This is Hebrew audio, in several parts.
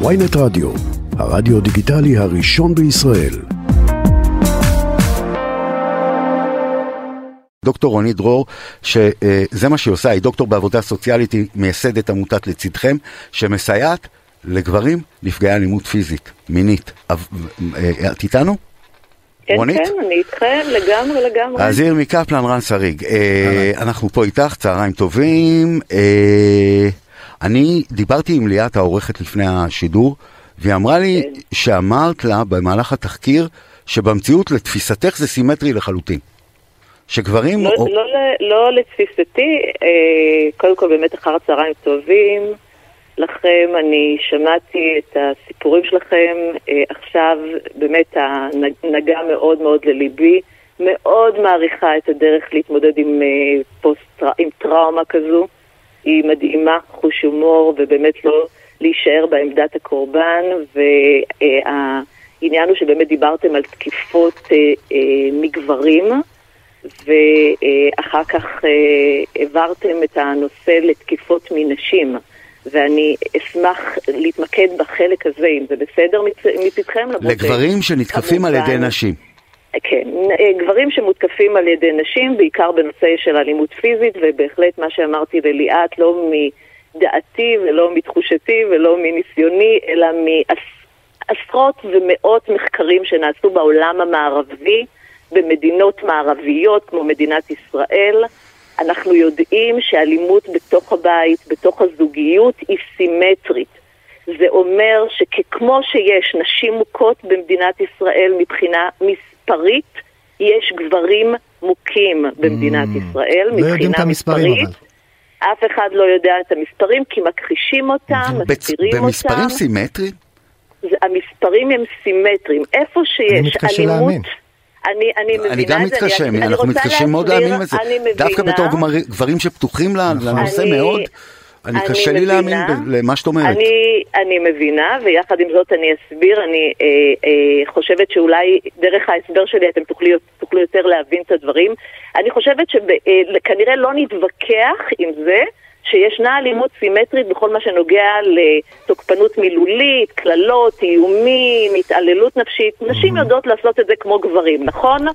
ויינט רדיו, הרדיו דיגיטלי הראשון בישראל. דוקטור רונית דרור, שזה מה שהיא עושה, היא דוקטור בעבודה סוציאלית, היא מייסדת עמותת לצדכם, שמסייעת לגברים נפגעי אלימות פיזית, מינית. אה, את איתנו? כן, רונית? כן, אני איתכם לגמרי לגמרי. אז ירמי קפלן, רן שריג. אה, אנחנו פה איתך, צהריים טובים. אני דיברתי עם ליאת העורכת לפני השידור, והיא אמרה לי כן. שאמרת לה במהלך התחקיר, שבמציאות לתפיסתך זה סימטרי לחלוטין. שגברים... לא, או... לא, לא, לא לתפיסתי, אה, קודם כל באמת אחר הצהריים טובים לכם, אני שמעתי את הסיפורים שלכם, אה, עכשיו באמת הנגע מאוד מאוד לליבי, מאוד מעריכה את הדרך להתמודד עם, אה, פוסט, עם טראומה כזו, היא מדהימה, חוש הומור ובאמת לא להישאר בעמדת הקורבן, והעניין הוא שבאמת דיברתם על תקיפות מגברים. ואחר כך אה, העברתם את הנושא לתקיפות מנשים. ואני אשמח להתמקד בחלק הזה, אם זה בסדר מצדכם. לגברים שנתקפים על ידי נשים. כן, אה, גברים שמותקפים על ידי נשים, בעיקר בנושא של אלימות פיזית, ובהחלט מה שאמרתי לליאת, לא מדעתי ולא מתחושתי ולא מניסיוני, אלא מעשרות ומאות מחקרים שנעשו בעולם המערבי. במדינות מערביות כמו מדינת ישראל, אנחנו יודעים שאלימות בתוך הבית, בתוך הזוגיות, היא סימטרית. זה אומר שכמו שיש נשים מוכות במדינת ישראל מבחינה מספרית, יש גברים מוכים במדינת mm, ישראל לא יודעים את המספרים אבל. אף אחד לא יודע את המספרים כי מכחישים אותם, מסתירים אותם. במספרים סימטריים? המספרים הם סימטריים. איפה שיש אלימות... אני מתקשה להאמין. אני, אני מבינה אני גם מתקשה, אנחנו מתקשים מאוד להאמין בזה. דווקא בתור גברים שפתוחים לנושא אני, מאוד. אני קשה לי להאמין למה שאת אומרת. אני, אני מבינה, ויחד עם זאת אני אסביר, אני אה, אה, חושבת שאולי דרך ההסבר שלי אתם תוכלו, תוכלו יותר להבין את הדברים. אני חושבת שכנראה אה, לא נתווכח עם זה שישנה אלימות סימטרית בכל מה שנוגע לתוקפנות מילולית, קללות, איומים, התעללות נפשית. נשים יודעות לעשות את זה כמו גברים, נכון?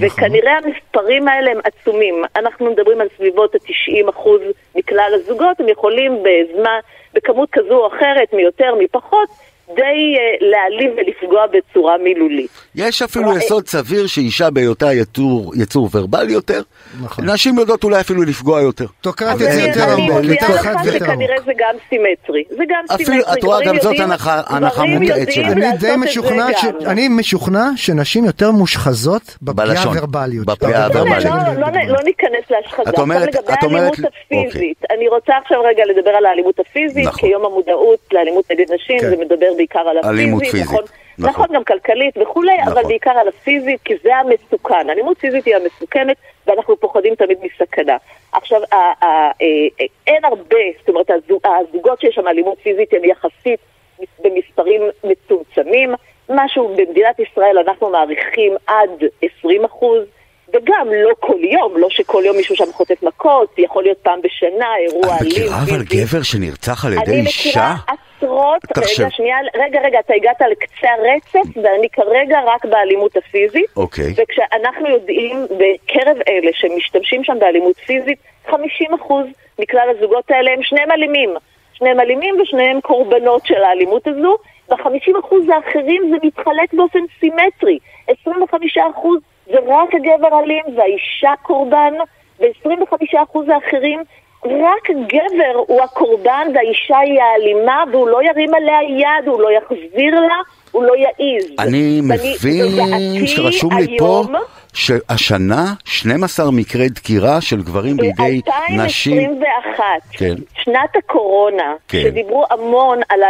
וכנראה המספרים האלה הם עצומים. אנחנו מדברים על סביבות ה-90% מכלל הזוגות, הם יכולים בזמן, בכמות כזו או אחרת, מיותר, מפחות, די uh, להעליב ולפגוע בצורה מילולית. יש אפילו יסוד סביר שאישה בהיותה יצור, יצור ורבלי יותר, נכון. נשים יודעות אולי אפילו לפגוע יותר. טוקרטיה זה יותר עמוק, יותר חד ויותר עמוק. כנראה זה גם סימטרי. זה גם אפילו, סימטרי. את רואה, גם זאת הנחה מוטעת שלנו. אני די משוכנע, אני משוכנע שנשים יותר מושחזות בפגיעה הוורבליות. בפגיעה הוורבלית. לא, לא ניכנס להשחזה. את אומרת, את אומרת, אוקיי. אני רוצה עכשיו רגע לדבר על האלימות הפיזית, נכון. כיום המודעות לאלימות נגד נשים, כן. זה מדבר בעיקר על הפיזית. אלימות פיזית. נכון, נכון. נכון גם כלכלית וכולי, נכון. אבל בעיקר על הפיזית, כי זה המסוכן. אלימות פיזית היא המסוכנת, ואנחנו פוחדים תמיד מסכנה. עכשיו, אה, אין הרבה, זאת אומרת, הזוגות שיש שם אלימות פיזית הם יחסית במספרים מצומצמים. משהו במדינת ישראל אנחנו מעריכים עד 20 אחוז. וגם לא כל יום, לא שכל יום מישהו שם חוטף מכות, יכול להיות פעם בשנה, אירוע אלים. את מכירה אבל גבר שנרצח על ידי אישה? אני מכירה עשרות, רגע, שנייה, רגע, רגע, אתה הגעת לקצה הרצף, ואני כרגע רק באלימות הפיזית. אוקיי. וכשאנחנו יודעים, בקרב אלה שמשתמשים שם באלימות פיזית, 50% מכלל הזוגות האלה הם שניהם אלימים. שניהם אלימים ושניהם קורבנות של האלימות הזו. ב-50% האחרים זה מתחלק באופן סימטרי. 25% זה רק הגבר אלים והאישה קורבן, ו-25% האחרים רק גבר הוא הקורבן והאישה היא האלימה והוא לא ירים עליה יד, הוא לא יחזיר לה, הוא לא יעיז. אני מבין שרשום לי פה שהשנה 12 מקרי דקירה של גברים בידי נשים. ב-2021, כן. שנת הקורונה, כן. שדיברו המון על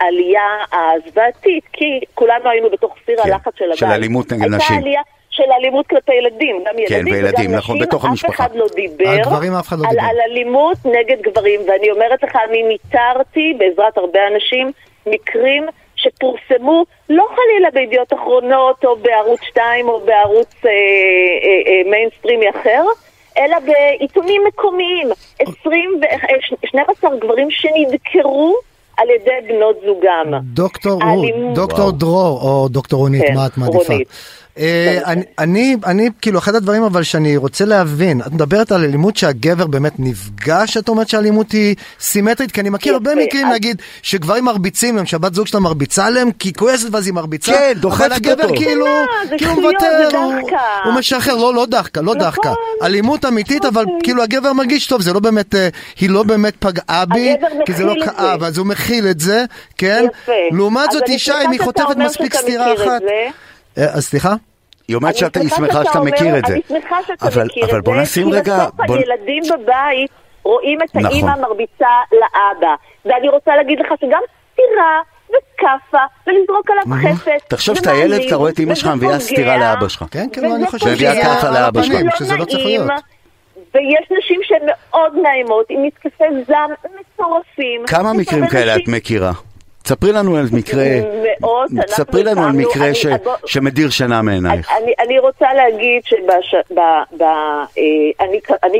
העלייה הזוועתית, כי כולנו היינו בתוך סיר כן. הלחץ של הבית. של אלימות נגד נשים. עלייה של אלימות כלפי ילדים, גם ילדים כן, וילדים, וגם נכון, נשים, בתוך המשפחה. אף אחד לא דיבר על גברים אף אחד לא על, דיבר. על אלימות נגד גברים, ואני אומרת לך, אני ניטרתי בעזרת הרבה אנשים מקרים שפורסמו לא חלילה בידיעות אחרונות או בערוץ 2 או בערוץ אה, אה, אה, מיינסטרימי אחר, אלא בעיתונים מקומיים. 20 ו... 12 גברים שנדקרו על ידי בנות זוגם. דוקטור רות, דוקטור דרור, או דוקטור רונית, כן, מה את מעדיפה? רונית. אה. אני, אני, כאילו, אחד הדברים אבל שאני רוצה להבין, את מדברת על אלימות שהגבר באמת נפגש, את אומרת שהאלימות היא סימטרית, כי אני מכיר הרבה מקרים, נגיד, שגברים מרביצים להם, שהבת זוג שלה מרביצה להם, כי היא כועסת ואז היא מרביצה, כן, דוחפת אבל הגבר אותו. כאילו, זה כאילו מוותר, הוא- משחרר, לא, לא דחקה, לא נכון. דחקה, אלימות אמיתית, אבל אוקיי. כאילו הגבר מרגיש טוב, זה לא באמת, אה, היא לא באמת פגעה בי, כי זה לא כאב, זה. אז הוא מכיל את זה, כן? יפה. לעומת זאת אישה, אם היא חוטפת מספיק סטירה אחת. זה. אה, אז סליחה? היא אומרת שאתה, שמחה שאתה אומר- מכיר את זה. אני שמחה שאתה אבל- מכיר אבל את בוא זה, נשים כי רגע, בסוף בוא- הילדים בבית רואים את נכון. האימא מרביצה לאבא. ואני רוצה להגיד לך שגם סטירה וכאפה ולזרוק עליו חפץ. תחשוב זה שאתה ילד, אתה רואה את אמא וזה שלך מביאה סטירה לאבא שלך. כן, כן, וזה אני חושב מביאה כאפה לאבא שלך. לא שזה לא צריך להיות. ויש נשים שהן מאוד מאיימות, עם מתקפי זעם מטורפים. כמה מקרים כאלה את מכירה? ספרי לנו על מקרה, מאות, אנחנו ספרי לנו על הקמנו- מקרה אני- ש- בוא- שמדיר שינה מעינייך. אני, אני רוצה להגיד שאני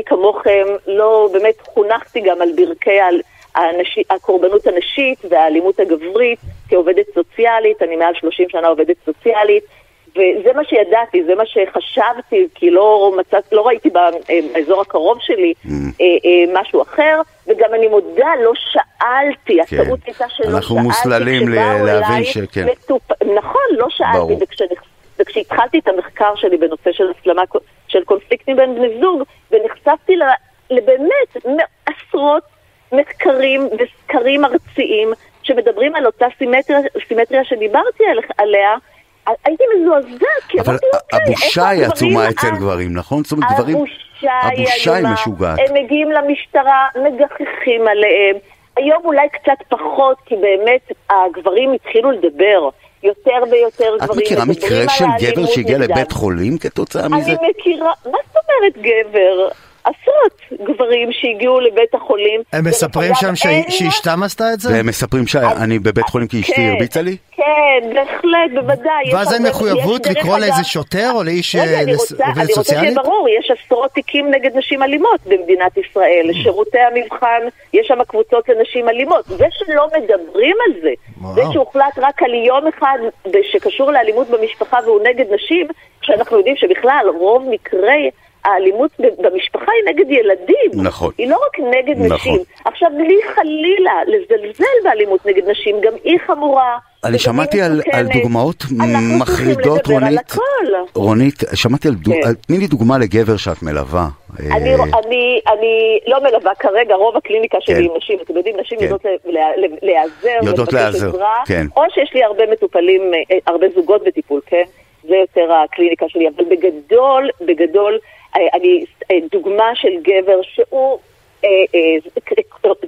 כמוכם לא באמת חונכתי גם על ברכי ה- הנשי, הקורבנות הנשית והאלימות הגברית כעובדת סוציאלית, אני מעל 30 שנה עובדת סוציאלית וזה מה שידעתי, זה מה שחשבתי, כי לא, מצאת, לא ראיתי באזור הקרוב שלי Mm. אה, אה, משהו אחר, וגם אני מודה, לא שאלתי, כן. הטעות הייתה שלא שאלתי. אנחנו מוסללים להבין שכן. מטופ... נכון, לא שאלתי, ברור. וכשהתחלתי את המחקר שלי בנושא של הסלמה של קונפליקטים בין בני זוג, ונחשפתי ל... לבאמת עשרות מחקרים וסקרים ארציים שמדברים על אותה סימטריה, סימטריה שדיברתי על... עליה, הייתי מזועזעת, כי אבל אמרתי, אוקיי, הבושה היא עצומה אצל גברים, נכון? זאת אומרת, גברים... הבושה היא. משוגעת. הם מגיעים למשטרה, מגחכים עליהם. היום אולי קצת פחות, כי באמת הגברים התחילו לדבר. יותר ויותר את גברים מכירה מדברים מקרה של גבר שהגיע. לבית חולים כתוצאה מזה? אני מכירה, מה זאת אומרת גבר? עשרות גברים שהגיעו לבית החולים. הם מספרים שם שאשתם עשתה את זה? והם מספרים שאני בבית חולים כי אשתי כן, הרביצה לי? כן, בהחלט, בוודאי. ואז אין מחויבות לקרוא לאיזה שוטר או לאיש אה, אני רוצה, עובדת אני רוצה שיהיה סוציאלית? ברור, יש עשרות תיקים נגד נשים אלימות במדינת ישראל. שירותי המבחן, יש שם קבוצות לנשים אלימות. זה שלא מדברים על זה. זה שהוחלט רק על יום אחד שקשור לאלימות במשפחה והוא נגד נשים, כשאנחנו יודעים שבכלל רוב מקרי האלימות במשפחה היא נגד ילדים. נכון. היא לא רק נגד נכון. נשים. עכשיו, בלי חלילה לזלזל באלימות נגד נשים, גם היא חמורה. אני שמעתי על, על. דוגמאות מחרידות, רונית. רונית, שמעתי על דוג... כן. תני לי דוגמה לגבר שאת מלווה. אני, אה, אני, אני לא מלווה כרגע, רוב הקליניקה שלי כן. עם נשים, אתם יודעים, נשים כן. יודעות להיעזר, יודעות להיעזר, כן. או שיש לי הרבה מטופלים, אה, הרבה זוגות בטיפול, כן? זה יותר הקליניקה שלי, אבל בגדול, בגדול, אה, אני, אה, דוגמה של גבר שהוא, אה, אה,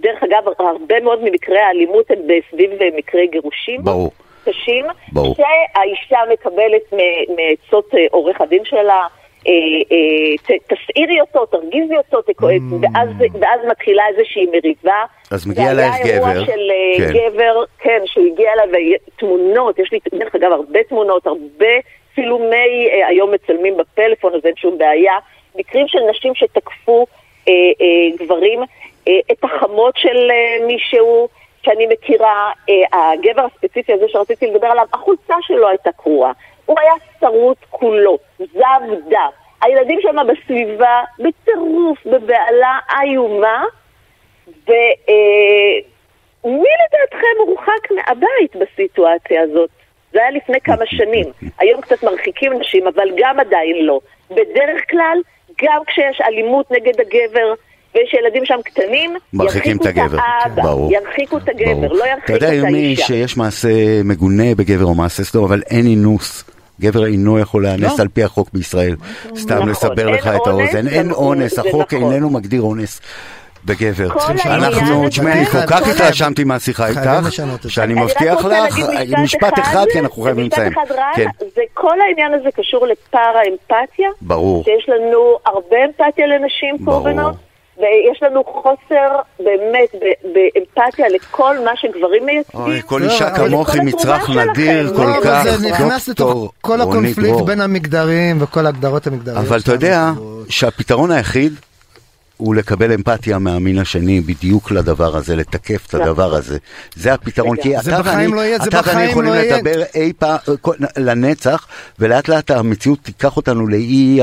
דרך אגב, הרבה מאוד ממקרי האלימות הם סביב אה, מקרי גירושים. ברור. קשים, ברור. שהאישה מקבלת מעצות אה, עורך הדין שלה, אה, אה, תסעירי אותו, תרגיזי אותו, תקועד, ואז, ואז מתחילה איזושהי מריבה. אז מגיע זה אלייך היה אירוע גבר, של אה, כן. גבר, כן, שהוא הגיע אליי, ותמונות, יש לי, דרך אגב, הרבה תמונות, הרבה צילומי, אה, היום מצלמים בפלאפון, אז אין שום בעיה, מקרים של נשים שתקפו אה, אה, גברים, אה, את החמות של אה, מישהו. שאני מכירה, אה, הגבר הספציפי הזה שרציתי לדבר עליו, החולצה שלו הייתה קרועה. הוא היה שרוט כולו, זב דם. הילדים שם בסביבה, בטירוף, בבהלה איומה, ומי לדעתכם הורחק מהבית בסיטואציה הזאת? זה היה לפני כמה שנים. היום קצת מרחיקים נשים, אבל גם עדיין לא. בדרך כלל, גם כשיש אלימות נגד הגבר, ויש ילדים שם קטנים, מרחיקים את הגבר. האבא, ברור. ירחיקו את הגבר, ברור. לא אתה ירחיקו יודע, את האישה. שיש מעשה מגונה בגבר או מעשה סדום, אבל אין אינוס. גבר אינו יכול להיאנס לא. על פי החוק בישראל. סתם נכון, לסבר לך את האוזן. אין זה- אונס, החוק נכון. איננו מגדיר אונס. בגבר. כל אנחנו, תשמעי, כל כך התרשמתי מהשיחה איתך. שאני מבטיח לך, להגיד משפט אחד, כי אנחנו חייבים לסיים. משפט אחד רן, כן, זה כל העניין הזה קשור לפער האמפתיה. ברור. שיש לנו הרבה אמפתיה לנשים ברור. קורבנות, ויש לנו חוסר באמת ב- באמפתיה לכל מה שגברים מייצגים. אוי, כל לא, אישה כמוך כל עם מצרך נדיר כל לא, לא, כך, זה נכנס לתוך כל הקונפליקט. בין המגדרים וכל ההגדרות המגדריות. אבל אתה. יודע שהפתרון היחיד הוא לקבל אמפתיה מהמין השני בדיוק לדבר הזה, לתקף את הדבר. הזה. זה הפתרון, כי אתה ואני, לא אתה ואני יכולים לא. לדבר אי פעם, לנצח, ולאט לאט המציאות תיקח אותנו לאי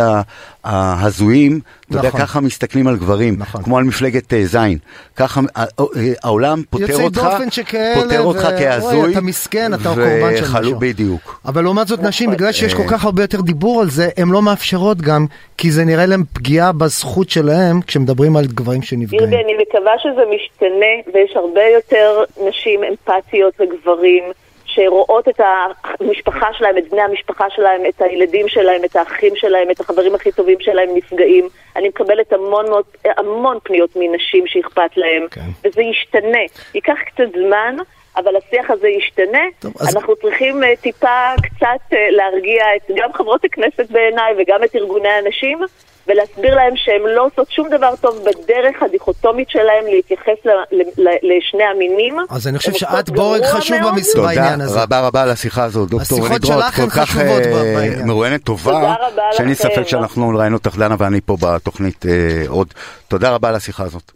ההזויים, אתה יודע, נכון. ככה מסתכלים על גברים, נכון. כמו על מפלגת אה, זין. ככה אה, אה, העולם פותר יוצאי אותך, דופן שכאלה, פותר אותך ו- כהזוי, אוי, אתה מסכן, אתה קורבן של וחלו- מישהו. בדיוק. אבל לעומת זאת נשים, בגלל שיש כל. כך הרבה יותר דיבור על זה, הן לא מאפשרות גם, כי זה נראה להם פגיעה בזכות שלהם כשמדברים על גברים שנפגעים. אני מקווה שזה משתנה, ויש הרבה יותר נשים אמפתיות וגברים שרואות את המשפחה שלהם, את בני המשפחה שלהם, את הילדים שלהם, את האחים שלהם, את החברים הכי טובים שלהם נפגעים. אני מקבלת המון, מאוד, המון פניות מנשים שאכפת להם, כן. וזה ישתנה. ייקח קצת זמן. אבל השיח הזה ישתנה, טוב, אז- אנחנו צריכים אה, טיפה קצת אה, להרגיע את גם חברות הכנסת בעיניי וגם את ארגוני הנשים ולהסביר להם שהן לא עושות שום דבר טוב בדרך הדיכוטומית שלהם להתייחס ל, ל, ל, לשני המינים. אז אני חושב שאת בורג חשוב מאוד. במס- תודה בעניין הזה. רבה רבה על השיחה הזאת, דוקטור רונית רוט, כל כך חשובות אה. מרואיינת טובה, תודה שאין לי. ספק שאנחנו נראיין אותך דנה ואני פה בתוכנית אה, עוד. תודה רבה על השיחה הזאת.